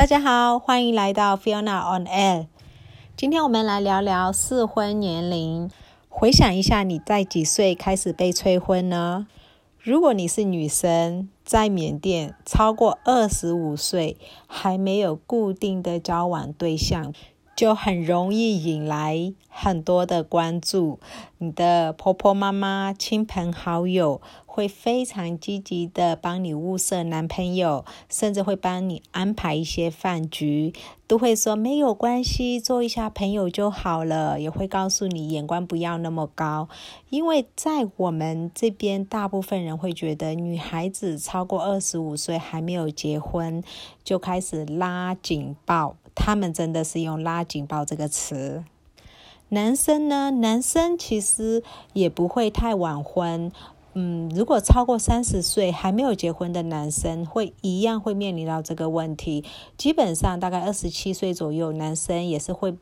大家好，欢迎来到 Fiona on Air。今天我们来聊聊适婚年龄。回想一下，你在几岁开始被催婚呢？如果你是女生，在缅甸超过二十五岁还没有固定的交往对象。就很容易引来很多的关注，你的婆婆妈妈、亲朋好友会非常积极的帮你物色男朋友，甚至会帮你安排一些饭局，都会说没有关系，做一下朋友就好了，也会告诉你眼光不要那么高，因为在我们这边，大部分人会觉得女孩子超过二十五岁还没有结婚，就开始拉警报。他们真的是用“拉警报”这个词。男生呢，男生其实也不会太晚婚。嗯，如果超过三十岁还没有结婚的男生，会一样会面临到这个问题。基本上，大概二十七岁左右，男生也是会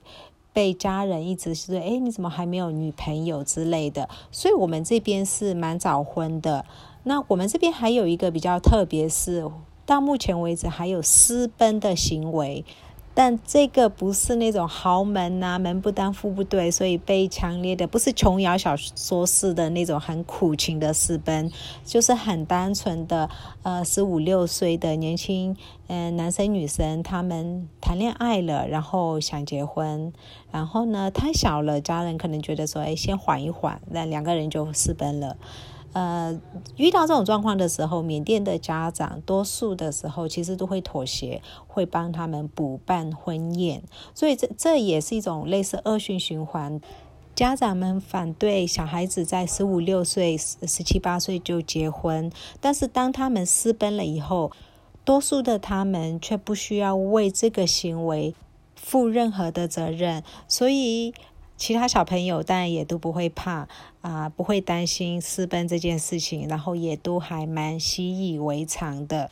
被家人一直说：“哎，你怎么还没有女朋友之类的？”所以，我们这边是蛮早婚的。那我们这边还有一个比较特别，是到目前为止还有私奔的行为。但这个不是那种豪门呐，门不当户不对，所以被强烈的不是琼瑶小说式的那种很苦情的私奔，就是很单纯的，呃，十五六岁的年轻，嗯，男生女生他们谈恋爱了，然后想结婚，然后呢太小了，家人可能觉得说，哎，先缓一缓，那两个人就私奔了。呃，遇到这种状况的时候，缅甸的家长多数的时候其实都会妥协，会帮他们补办婚宴，所以这这也是一种类似恶性循环。家长们反对小孩子在十五六岁、十七八岁就结婚，但是当他们私奔了以后，多数的他们却不需要为这个行为负任何的责任，所以。其他小朋友当然也都不会怕啊，不会担心私奔这件事情，然后也都还蛮习以为常的。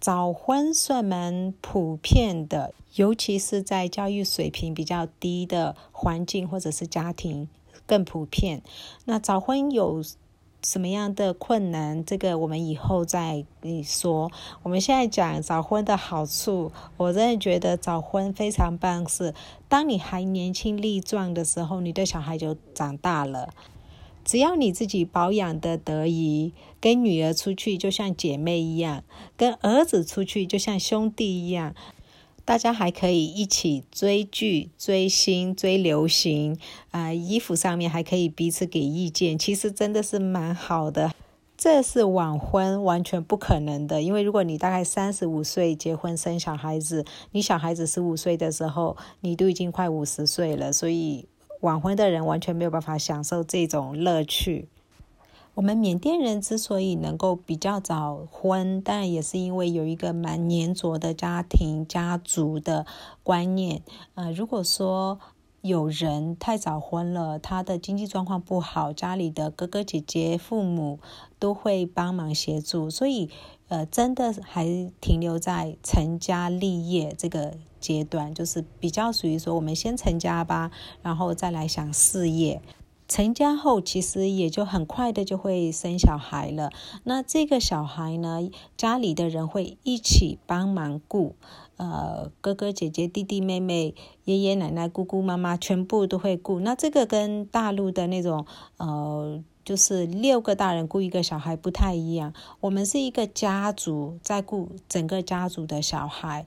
早婚算蛮普遍的，尤其是在教育水平比较低的环境或者是家庭更普遍。那早婚有。什么样的困难？这个我们以后再说。我们现在讲早婚的好处，我真的觉得早婚非常棒。是当你还年轻力壮的时候，你的小孩就长大了。只要你自己保养的得宜，跟女儿出去就像姐妹一样，跟儿子出去就像兄弟一样。大家还可以一起追剧、追星、追流行啊！衣服上面还可以彼此给意见，其实真的是蛮好的。这是晚婚完全不可能的，因为如果你大概三十五岁结婚生小孩子，你小孩子十五岁的时候，你都已经快五十岁了，所以晚婚的人完全没有办法享受这种乐趣。我们缅甸人之所以能够比较早婚，当然也是因为有一个蛮粘着的家庭、家族的观念。呃，如果说有人太早婚了，他的经济状况不好，家里的哥哥姐姐、父母都会帮忙协助，所以呃，真的还停留在成家立业这个阶段，就是比较属于说，我们先成家吧，然后再来想事业。成家后，其实也就很快的就会生小孩了。那这个小孩呢，家里的人会一起帮忙顾，呃，哥哥姐姐、弟弟妹妹、爷爷奶奶、姑姑妈妈，全部都会顾。那这个跟大陆的那种，呃，就是六个大人顾一个小孩不太一样。我们是一个家族在顾整个家族的小孩。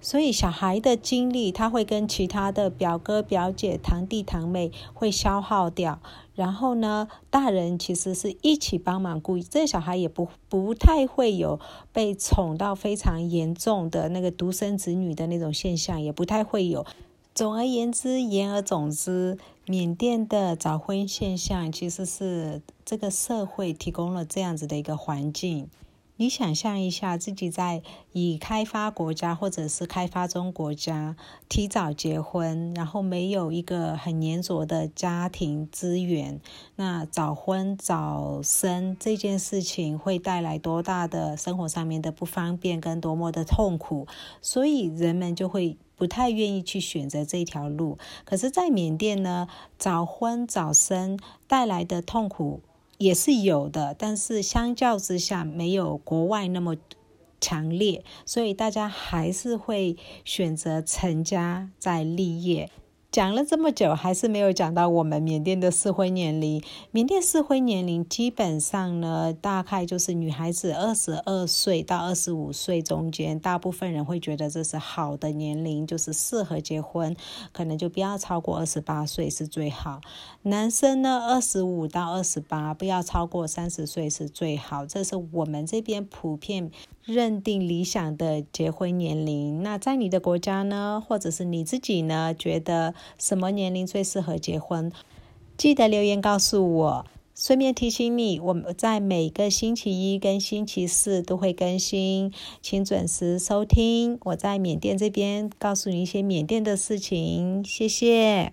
所以小孩的精力，他会跟其他的表哥、表姐、堂弟、堂妹会消耗掉。然后呢，大人其实是一起帮忙顾，这小孩也不不太会有被宠到非常严重的那个独生子女的那种现象，也不太会有。总而言之，言而总之，缅甸的早婚现象其实是这个社会提供了这样子的一个环境。你想象一下，自己在已开发国家或者是开发中国家提早结婚，然后没有一个很粘着的家庭资源，那早婚早生这件事情会带来多大的生活上面的不方便跟多么的痛苦，所以人们就会不太愿意去选择这条路。可是，在缅甸呢，早婚早生带来的痛苦。也是有的，但是相较之下没有国外那么强烈，所以大家还是会选择成家再立业。讲了这么久，还是没有讲到我们缅甸的适婚年龄。缅甸适婚年龄基本上呢，大概就是女孩子二十二岁到二十五岁中间，大部分人会觉得这是好的年龄，就是适合结婚，可能就不要超过二十八岁是最好。男生呢，二十五到二十八，不要超过三十岁是最好。这是我们这边普遍。认定理想的结婚年龄，那在你的国家呢，或者是你自己呢，觉得什么年龄最适合结婚？记得留言告诉我。顺便提醒你，我们在每个星期一跟星期四都会更新，请准时收听。我在缅甸这边告诉你一些缅甸的事情，谢谢。